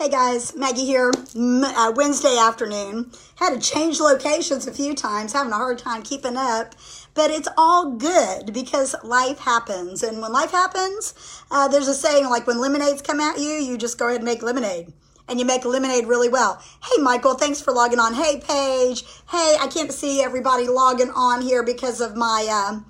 Hey guys, Maggie here. Uh, Wednesday afternoon. Had to change locations a few times, having a hard time keeping up. But it's all good because life happens. And when life happens, uh, there's a saying like when lemonades come at you, you just go ahead and make lemonade. And you make lemonade really well. Hey, Michael, thanks for logging on. Hey, Paige. Hey, I can't see everybody logging on here because of my. Uh,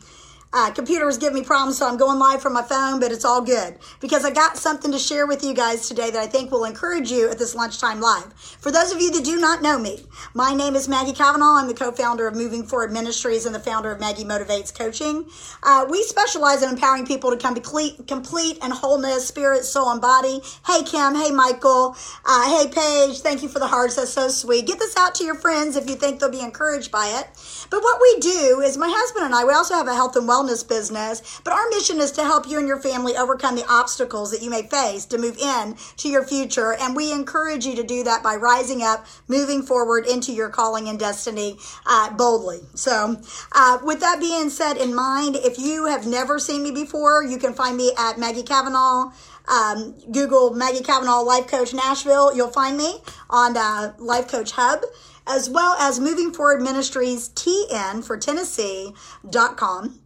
uh, computer was giving me problems, so I'm going live from my phone, but it's all good because I got something to share with you guys today that I think will encourage you at this lunchtime live. For those of you that do not know me, my name is Maggie Cavanaugh. I'm the co-founder of Moving Forward Ministries and the founder of Maggie Motivates Coaching. Uh, we specialize in empowering people to come complete, complete and wholeness, spirit, soul, and body. Hey, Kim. Hey, Michael. Uh, hey, Paige. Thank you for the hearts. That's so sweet. Get this out to your friends if you think they'll be encouraged by it. But what we do is my husband and I, we also have a health and wellness wellness business, but our mission is to help you and your family overcome the obstacles that you may face to move in to your future. And we encourage you to do that by rising up, moving forward into your calling and destiny uh, boldly. So, uh, with that being said in mind, if you have never seen me before, you can find me at Maggie Cavanaugh. Um, Google Maggie Cavanaugh Life Coach Nashville. You'll find me on uh, Life Coach Hub as well as Moving Forward Ministries TN for Tennessee.com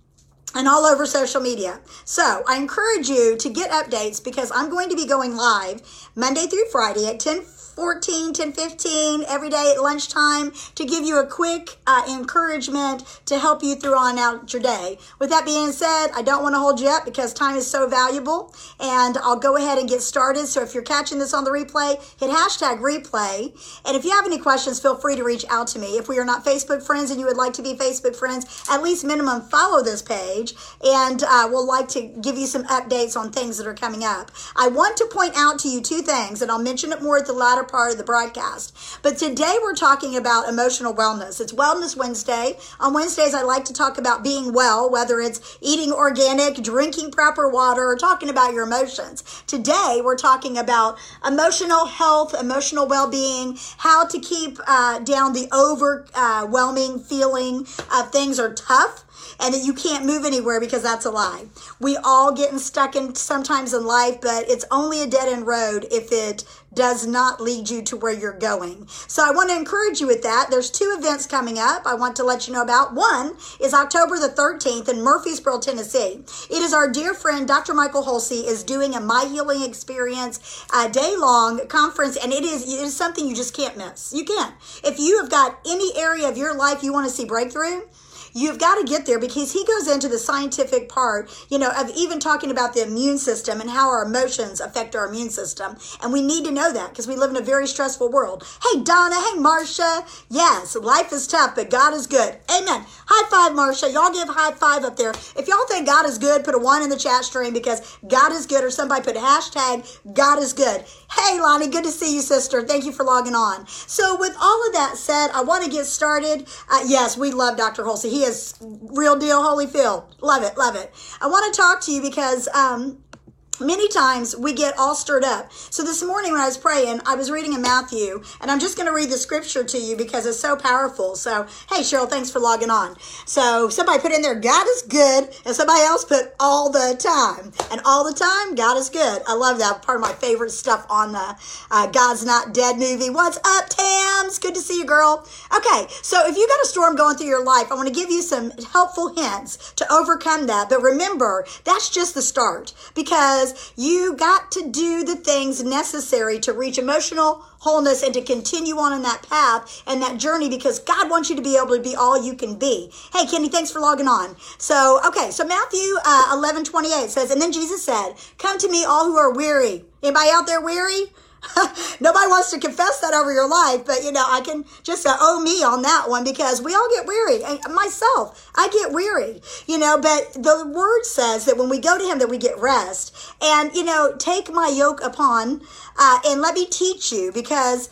and all over social media. So I encourage you to get updates because I'm going to be going live Monday through Friday at 10 14, 10, 15 every day at lunchtime to give you a quick uh, encouragement to help you through on out your day. With that being said, I don't want to hold you up because time is so valuable and I'll go ahead and get started. So if you're catching this on the replay, hit hashtag replay. And if you have any questions, feel free to reach out to me. If we are not Facebook friends and you would like to be Facebook friends, at least minimum follow this page and uh, we'll like to give you some updates on things that are coming up. I want to point out to you two things and I'll mention it more at the latter part of the broadcast. But today we're talking about emotional wellness. It's Wellness Wednesday. On Wednesdays, I like to talk about being well, whether it's eating organic, drinking proper water, or talking about your emotions. Today, we're talking about emotional health, emotional well being, how to keep uh, down the overwhelming feeling of things are tough and that you can't move anywhere because that's a lie. We all getting stuck in sometimes in life, but it's only a dead end road if it does not lead you to where you're going. So I want to encourage you with that. There's two events coming up I want to let you know about. One is October the 13th in Murfreesboro, Tennessee. It is our dear friend Dr. Michael Holsey is doing a My Healing Experience day long conference and it is, it is something you just can't miss. You can't. If you have got any area of your life you want to see breakthrough, You've got to get there because he goes into the scientific part, you know, of even talking about the immune system and how our emotions affect our immune system. And we need to know that because we live in a very stressful world. Hey, Donna. Hey, Marcia. Yes, life is tough, but God is good. Amen. High five, Marcia. Y'all give high five up there. If y'all think God is good, put a one in the chat stream because God is good, or somebody put hashtag God is good. Hey, Lonnie, good to see you, sister. Thank you for logging on. So, with all of that said, I want to get started. Uh, yes, we love Dr. Holsey. He is real deal Holyfield. Love it, love it. I want to talk to you because um, many times we get all stirred up. So this morning when I was praying, I was reading in Matthew, and I'm just going to read the scripture to you because it's so powerful. So, hey, Cheryl, thanks for logging on. So somebody put in there, God is good, and somebody else put all the time. And all the time, God is good. I love that. Part of my favorite stuff on the uh, God's Not Dead movie. What's up, Tams? Good to see you, girl. Okay, so if you got a storm going through your life, I want to give you some helpful hints to overcome that. But remember, that's just the start because because you got to do the things necessary to reach emotional wholeness and to continue on in that path and that journey because God wants you to be able to be all you can be. Hey, Kenny, thanks for logging on. So, okay, so Matthew uh, 11 28 says, And then Jesus said, Come to me, all who are weary. Anybody out there weary? Nobody wants to confess that over your life, but you know, I can just uh, owe me on that one because we all get weary. And myself, I get weary, you know, but the word says that when we go to him that we get rest. And, you know, take my yoke upon uh, and let me teach you because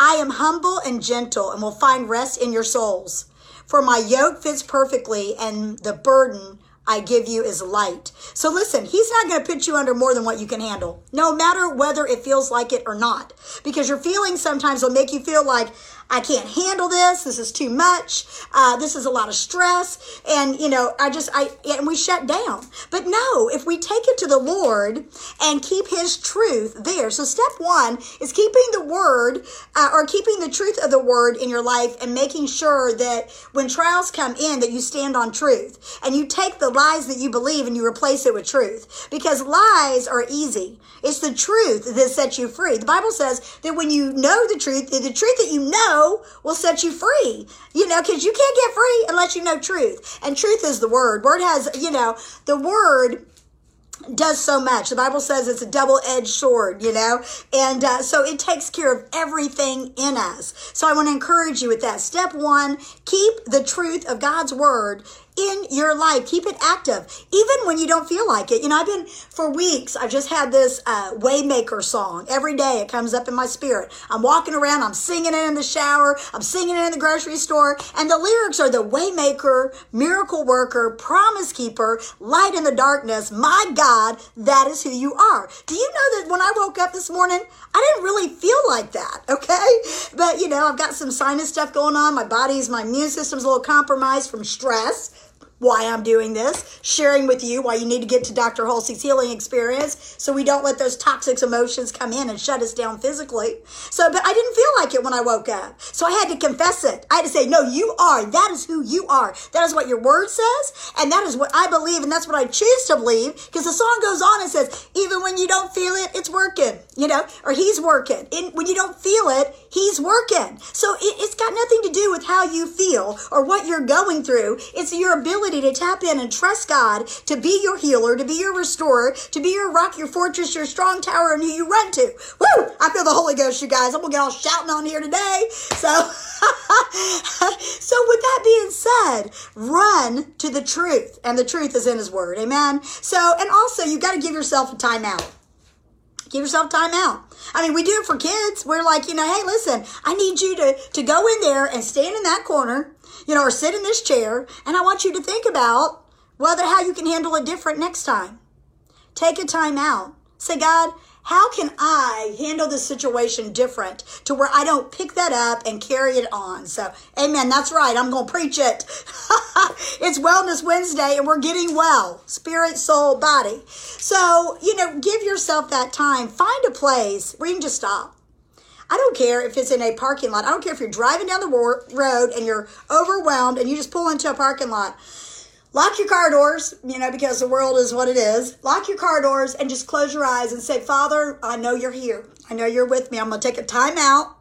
I am humble and gentle and will find rest in your souls. For my yoke fits perfectly and the burden I give you is light. So listen, he's not going to put you under more than what you can handle, no matter whether it feels like it or not. Because your feelings sometimes will make you feel like, I can't handle this. This is too much. Uh, this is a lot of stress. And, you know, I just, I, and we shut down. But no, if we take it to the Lord and keep His truth there. So step one is keeping the word uh, or keeping the truth of the word in your life and making sure that when trials come in, that you stand on truth and you take the lies that you believe and you replace it with truth because lies are easy. It's the truth that sets you free. The Bible says that when you know the truth, the truth that you know will set you free. You know, because you can't get free unless you know truth. And truth is the word. Word has, you know, the word does so much. The Bible says it's a double edged sword, you know? And uh, so it takes care of everything in us. So I want to encourage you with that. Step one, keep the truth of God's word in your life. Keep it active, even when you don't feel like it. You know, I've been for weeks. I've just had this uh, Waymaker song every day. It comes up in my spirit. I'm walking around. I'm singing it in the shower. I'm singing it in the grocery store, and the lyrics are the Waymaker, miracle worker, promise keeper, light in the darkness. My God, that is who you are. Do you know that when I woke up this morning, I didn't really feel like that. Okay, but you know, I've got some sinus stuff going on. My body's, my immune system's a little compromised from stress why I'm doing this, sharing with you why you need to get to Dr. Halsey's healing experience so we don't let those toxic emotions come in and shut us down physically. So, but I didn't feel like it when I woke up. So I had to confess it. I had to say, no, you are. That is who you are. That is what your word says. And that is what I believe. And that's what I choose to believe because the song goes on and says, even when you don't feel it, it's working, you know, or he's working. And when you don't feel it, he's working. So it, it's got nothing to do with how you feel or what you're going through. It's your ability ability to tap in and trust God to be your healer, to be your restorer, to be your rock, your fortress, your strong tower, and who you run to. Woo! I feel the Holy Ghost, you guys. I'm gonna get all shouting on here today. So, so with that being said, run to the truth, and the truth is in His Word. Amen. So, and also you got to give yourself a timeout. Give yourself time out. I mean, we do it for kids. We're like, you know, hey, listen, I need you to, to go in there and stand in that corner you know, or sit in this chair, and I want you to think about whether how you can handle it different next time. Take a time out. Say, God, how can I handle this situation different to where I don't pick that up and carry it on? So, amen. That's right. I'm going to preach it. it's Wellness Wednesday and we're getting well spirit, soul, body. So, you know, give yourself that time. Find a place where you can just stop I don't care if it's in a parking lot. I don't care if you're driving down the road and you're overwhelmed and you just pull into a parking lot. Lock your car doors, you know, because the world is what it is. Lock your car doors and just close your eyes and say, Father, I know you're here. I know you're with me. I'm going to take a time out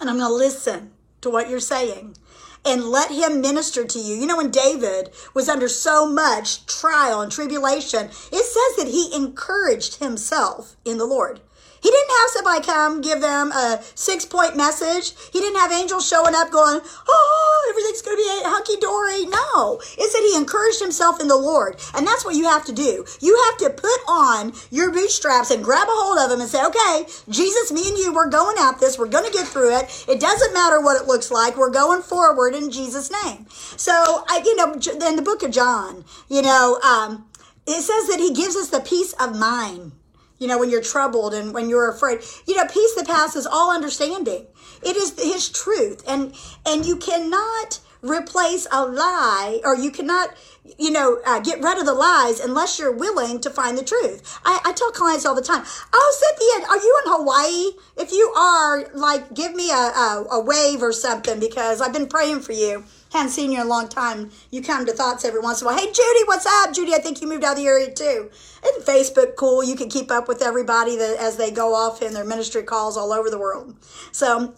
and I'm going to listen to what you're saying and let him minister to you. You know, when David was under so much trial and tribulation, it says that he encouraged himself in the Lord. He didn't have somebody come give them a six point message. He didn't have angels showing up going, oh, everything's going to be hunky dory. No, it said he encouraged himself in the Lord. And that's what you have to do. You have to put on your bootstraps and grab a hold of them and say, okay, Jesus, me and you, we're going at this. We're going to get through it. It doesn't matter what it looks like. We're going forward in Jesus' name. So, I, you know, in the book of John, you know, um, it says that he gives us the peace of mind you know, when you're troubled and when you're afraid. You know, peace that passes all understanding. It is his truth. And and you cannot replace a lie or you cannot you know uh, get rid of the lies unless you're willing to find the truth I, I tell clients all the time oh cynthia are you in hawaii if you are like give me a, a, a wave or something because i've been praying for you haven't seen you in a long time. You come to thoughts every once in a while. Hey, Judy, what's up? Judy, I think you moved out of the area too. Isn't Facebook cool? You can keep up with everybody that, as they go off in their ministry calls all over the world. So,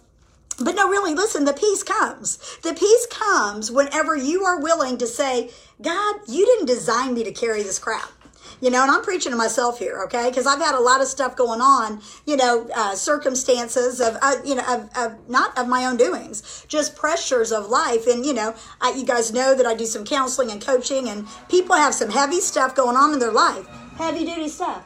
but no, really, listen, the peace comes. The peace comes whenever you are willing to say, God, you didn't design me to carry this crap you know, and I'm preaching to myself here, okay? Because I've had a lot of stuff going on, you know, uh, circumstances of, uh, you know, of, of, not of my own doings, just pressures of life. And, you know, I, you guys know that I do some counseling and coaching, and people have some heavy stuff going on in their life. Heavy duty stuff.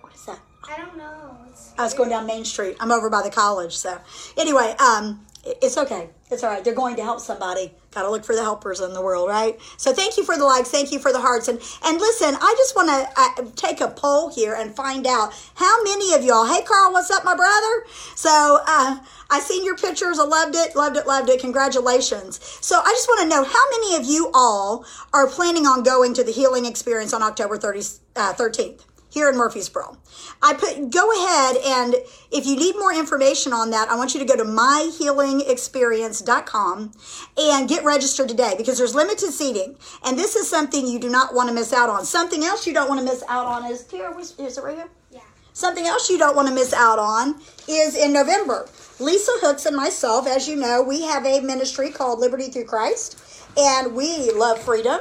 What is that? I don't know. I was going down Main Street. I'm over by the college. So, anyway, um, It's okay. It's all right. They're going to help somebody. Got to look for the helpers in the world, right? So thank you for the likes. Thank you for the hearts. And and listen, I just want to uh, take a poll here and find out how many of y'all. Hey, Carl, what's up, my brother? So uh, I seen your pictures. I loved it. Loved it. Loved it. Congratulations. So I just want to know how many of you all are planning on going to the healing experience on October 30, uh, 13th here in Murfreesboro. I put go ahead and if you need more information on that, I want you to go to myhealingexperience.com and get registered today because there's limited seating. And this is something you do not want to miss out on. Something else you don't want to miss out on is here, is it right here? Yeah. Something else you don't want to miss out on is in November. Lisa Hooks and myself, as you know, we have a ministry called Liberty Through Christ, and we love freedom.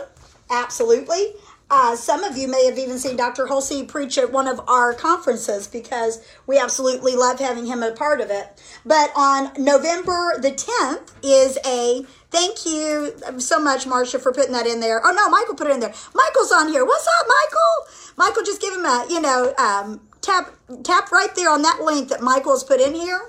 Absolutely. Uh, some of you may have even seen Dr. Hulsey preach at one of our conferences because we absolutely love having him a part of it. But on November the 10th is a thank you so much, Marcia, for putting that in there. Oh no, Michael put it in there. Michael's on here. What's up, Michael? Michael, just give him a, you know, um, tap tap right there on that link that Michael's put in here.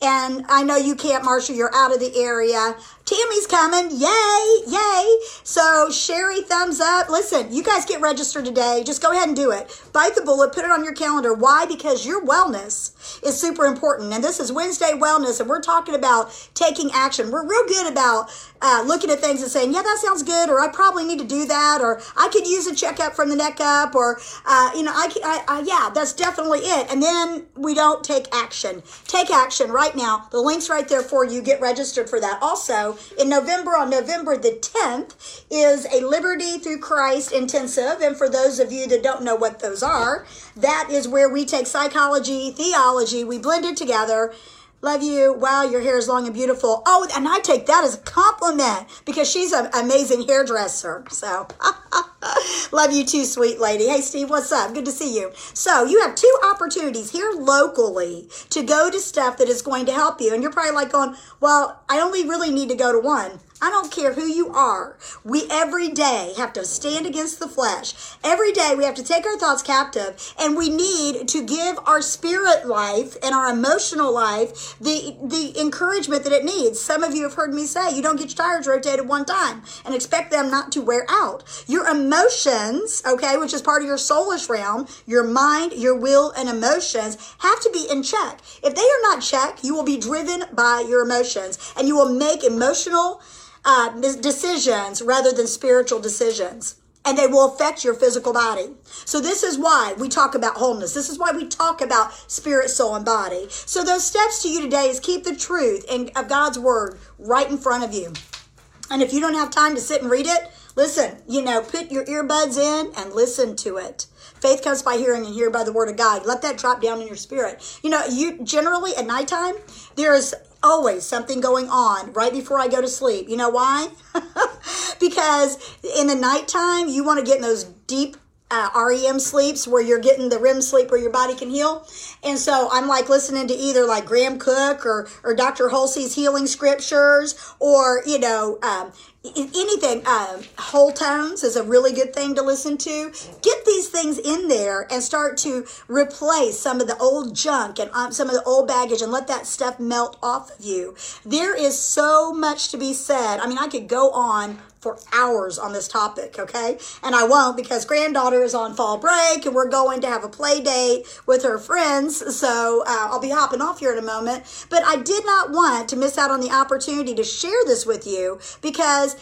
And I know you can't, Marcia, you're out of the area. Tammy's coming. Yay, yay. So, Sherry, thumbs up. Listen, you guys get registered today. Just go ahead and do it. Bite the bullet, put it on your calendar. Why? Because your wellness is super important. And this is Wednesday Wellness, and we're talking about taking action. We're real good about uh, looking at things and saying, yeah, that sounds good, or I probably need to do that, or I could use a checkup from the neck up, or, uh, you know, I, I, I, yeah, that's definitely it. And then we don't take action. Take action right now. The link's right there for you. Get registered for that. Also, in November, on November the 10th, is a Liberty Through Christ intensive. And for those of you that don't know what those are, that is where we take psychology, theology, we blend it together Love you. Wow, your hair is long and beautiful. Oh, and I take that as a compliment because she's an amazing hairdresser. So, love you too, sweet lady. Hey, Steve, what's up? Good to see you. So, you have two opportunities here locally to go to stuff that is going to help you. And you're probably like going, well, I only really need to go to one. I don't care who you are. We every day have to stand against the flesh. Every day we have to take our thoughts captive and we need to give our spirit life and our emotional life the, the encouragement that it needs. Some of you have heard me say you don't get your tires rotated one time and expect them not to wear out. Your emotions, okay, which is part of your soulish realm, your mind, your will, and emotions have to be in check. If they are not checked, you will be driven by your emotions and you will make emotional uh, decisions rather than spiritual decisions. And they will affect your physical body. So, this is why we talk about wholeness. This is why we talk about spirit, soul, and body. So, those steps to you today is keep the truth and of God's word right in front of you. And if you don't have time to sit and read it, listen, you know, put your earbuds in and listen to it. Faith comes by hearing and hear by the word of God. Let that drop down in your spirit. You know, you generally at nighttime, there's always something going on right before I go to sleep. You know why? because in the nighttime, you want to get in those deep uh, REM sleeps where you're getting the REM sleep where your body can heal. And so I'm like listening to either like Graham Cooke or, or Dr. Hulsey's healing scriptures or, you know, um, anything um, whole tones is a really good thing to listen to get these things in there and start to replace some of the old junk and um, some of the old baggage and let that stuff melt off of you there is so much to be said i mean i could go on for hours on this topic, okay? And I won't because granddaughter is on fall break and we're going to have a play date with her friends. So uh, I'll be hopping off here in a moment. But I did not want to miss out on the opportunity to share this with you because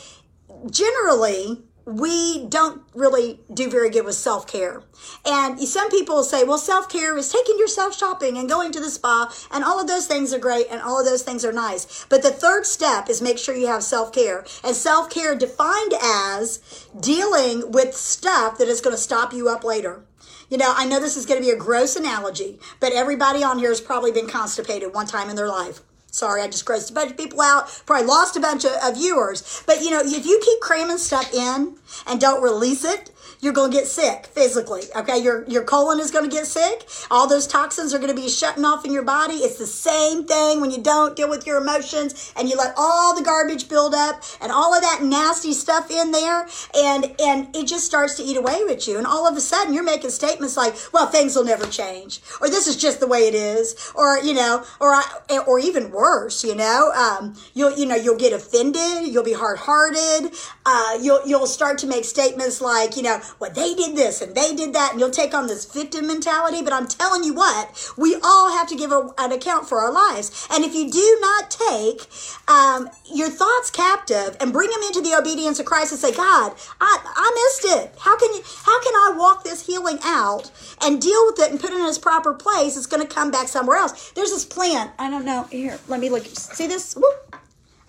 generally, we don't really do very good with self care. And some people say, well, self care is taking yourself shopping and going to the spa, and all of those things are great and all of those things are nice. But the third step is make sure you have self care. And self care defined as dealing with stuff that is going to stop you up later. You know, I know this is going to be a gross analogy, but everybody on here has probably been constipated one time in their life. Sorry, I just grossed a bunch of people out. Probably lost a bunch of, of, viewers. But you know, if you keep cramming stuff in and don't release it, you're going to get sick physically. Okay. Your, your colon is going to get sick. All those toxins are going to be shutting off in your body. It's the same thing when you don't deal with your emotions and you let all the garbage build up and all of that nasty stuff in there. And, and it just starts to eat away with you. And all of a sudden you're making statements like, well, things will never change or this is just the way it is or, you know, or, I, or even worse, you know, um, you'll, you know, you'll get offended. You'll be hard hearted. Uh, you'll, you'll start to make statements like, you know, well, they did this and they did that. And you'll take on this victim mentality. But I'm telling you what, we all have to give a, an account for our lives. And if you do not take um, your thoughts captive and bring them into the obedience of Christ and say, God, I, I missed it. How can you, how can I walk this healing out and deal with it and put it in its proper place? It's going to come back somewhere else. There's this plant. I don't know. Here, let me look. See this?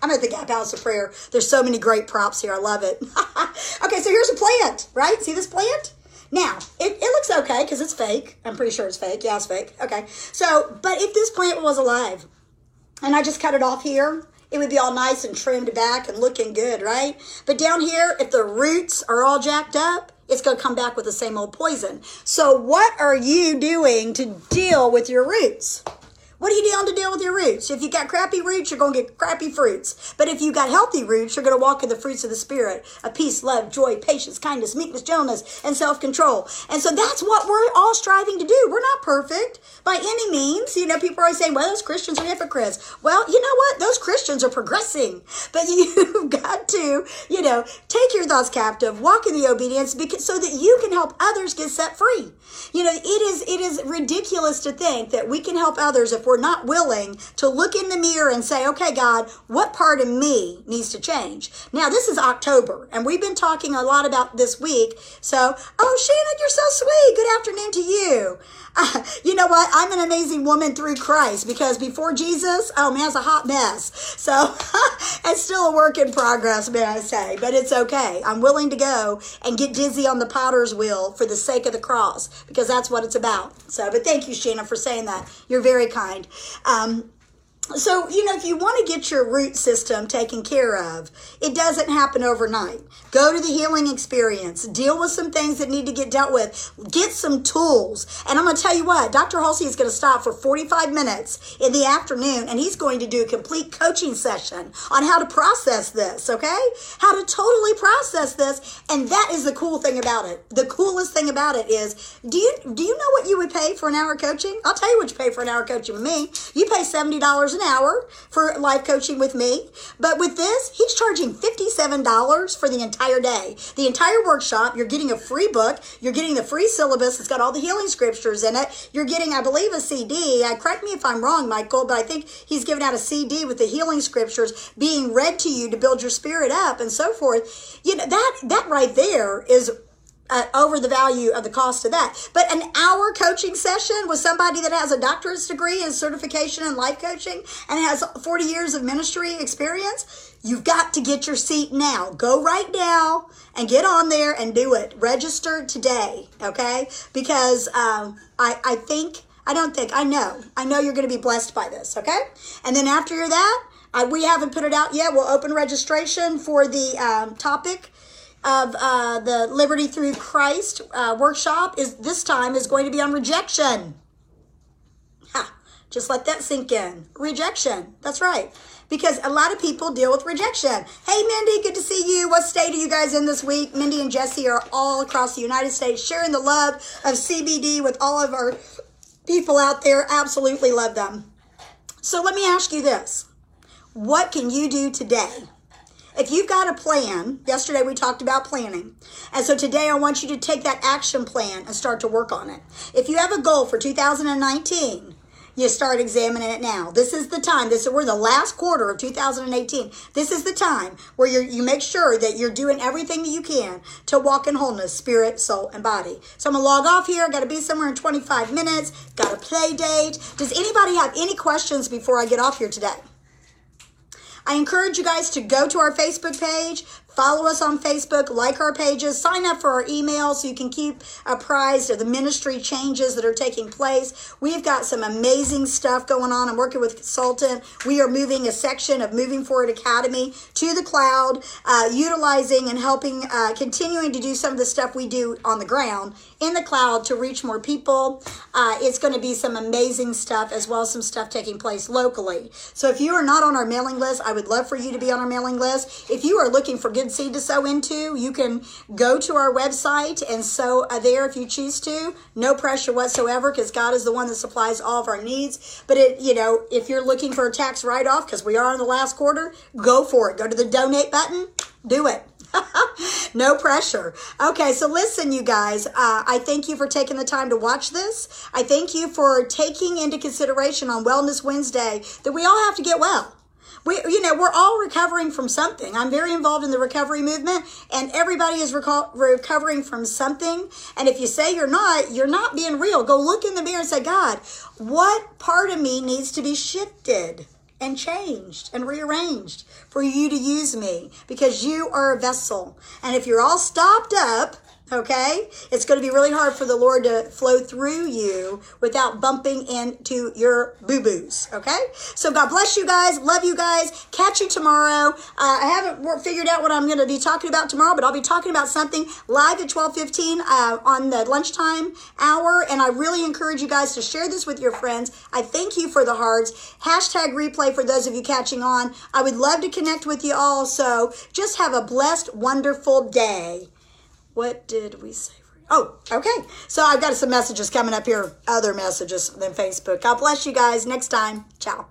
I'm at the Gap House of Prayer. There's so many great props here. I love it. okay, so here's a plant, right? See this plant? Now, it, it looks okay because it's fake. I'm pretty sure it's fake. Yeah, it's fake. Okay. So, but if this plant was alive and I just cut it off here, it would be all nice and trimmed back and looking good, right? But down here, if the roots are all jacked up, it's going to come back with the same old poison. So, what are you doing to deal with your roots? What are you doing to deal with your roots? If you got crappy roots, you're going to get crappy fruits. But if you got healthy roots, you're going to walk in the fruits of the Spirit of peace, love, joy, patience, kindness, meekness, gentleness, and self control. And so that's what we're all striving to do. We're not perfect by any means. You know, people are always saying, well, those Christians are hypocrites. Well, you know what? Those Christians are progressing. But you've got to, you know, take your thoughts captive, walk in the obedience because, so that you can help others get set free. You know, it is, it is ridiculous to think that we can help others if we're we're not willing to look in the mirror and say, okay, God, what part of me needs to change? Now, this is October, and we've been talking a lot about this week. So, oh, Shannon, you're so sweet. Good afternoon to you. Uh, you know what? I'm an amazing woman through Christ because before Jesus, oh man, it's a hot mess. So it's still a work in progress, may I say, but it's okay. I'm willing to go and get dizzy on the potter's wheel for the sake of the cross because that's what it's about. So, but thank you, Shannon, for saying that. You're very kind. Um, so, you know, if you want to get your root system taken care of, it doesn't happen overnight. Go to the healing experience, deal with some things that need to get dealt with, get some tools. And I'm going to tell you what, Dr. Halsey is going to stop for 45 minutes in the afternoon and he's going to do a complete coaching session on how to process this, okay? How to totally process this. And that is the cool thing about it. The coolest thing about it is, do you do you know what you would pay for an hour coaching? I'll tell you what you pay for an hour coaching with me. You pay $70 an hour for life coaching with me. But with this, he's charging $57 for the entire day. The entire workshop, you're getting a free book, you're getting the free syllabus, it's got all the healing scriptures in it. You're getting, I believe, a CD. I correct me if I'm wrong, Michael, but I think he's giving out a CD with the healing scriptures being read to you to build your spirit up and so forth. You know, that that right there is uh, over the value of the cost of that. But an hour coaching session with somebody that has a doctorate degree in certification in life coaching and has 40 years of ministry experience, you've got to get your seat now. Go right now and get on there and do it. Register today, okay? Because um, I, I think, I don't think, I know, I know you're going to be blessed by this, okay? And then after that, I, we haven't put it out yet. We'll open registration for the um, topic of uh, the Liberty Through Christ uh, workshop is this time is going to be on rejection. Ha, just let that sink in. Rejection. That's right. Because a lot of people deal with rejection. Hey, Mindy, good to see you. What state are you guys in this week? Mindy and Jesse are all across the United States sharing the love of CBD with all of our people out there. Absolutely love them. So let me ask you this What can you do today? If you've got a plan, yesterday we talked about planning. And so today I want you to take that action plan and start to work on it. If you have a goal for 2019, you start examining it now. This is the time. This we're the last quarter of 2018. This is the time where you you make sure that you're doing everything that you can to walk in wholeness, spirit, soul, and body. So I'm gonna log off here. I Got to be somewhere in 25 minutes. Got a play date. Does anybody have any questions before I get off here today? I encourage you guys to go to our Facebook page, Follow us on Facebook, like our pages, sign up for our email so you can keep apprised of the ministry changes that are taking place. We've got some amazing stuff going on. I'm working with consultant. We are moving a section of Moving Forward Academy to the cloud, uh, utilizing and helping, uh, continuing to do some of the stuff we do on the ground in the cloud to reach more people. Uh, it's going to be some amazing stuff as well as some stuff taking place locally. So if you are not on our mailing list, I would love for you to be on our mailing list. If you are looking for good seed to sow into, you can go to our website and sow there if you choose to. No pressure whatsoever because God is the one that supplies all of our needs. But it, you know, if you're looking for a tax write off because we are in the last quarter, go for it. Go to the donate button, do it. no pressure. Okay, so listen, you guys. Uh, I thank you for taking the time to watch this. I thank you for taking into consideration on Wellness Wednesday that we all have to get well we you know we're all recovering from something i'm very involved in the recovery movement and everybody is reco- recovering from something and if you say you're not you're not being real go look in the mirror and say god what part of me needs to be shifted and changed and rearranged for you to use me because you are a vessel. And if you're all stopped up Okay? It's going to be really hard for the Lord to flow through you without bumping into your boo boos. Okay? So God bless you guys. Love you guys. Catch you tomorrow. Uh, I haven't figured out what I'm going to be talking about tomorrow, but I'll be talking about something live at 12:15 uh, on the lunchtime hour. And I really encourage you guys to share this with your friends. I thank you for the hearts. Hashtag replay for those of you catching on. I would love to connect with you all. So just have a blessed, wonderful day. What did we say? Oh, okay. So I've got some messages coming up here, other messages than Facebook. God bless you guys. Next time. Ciao.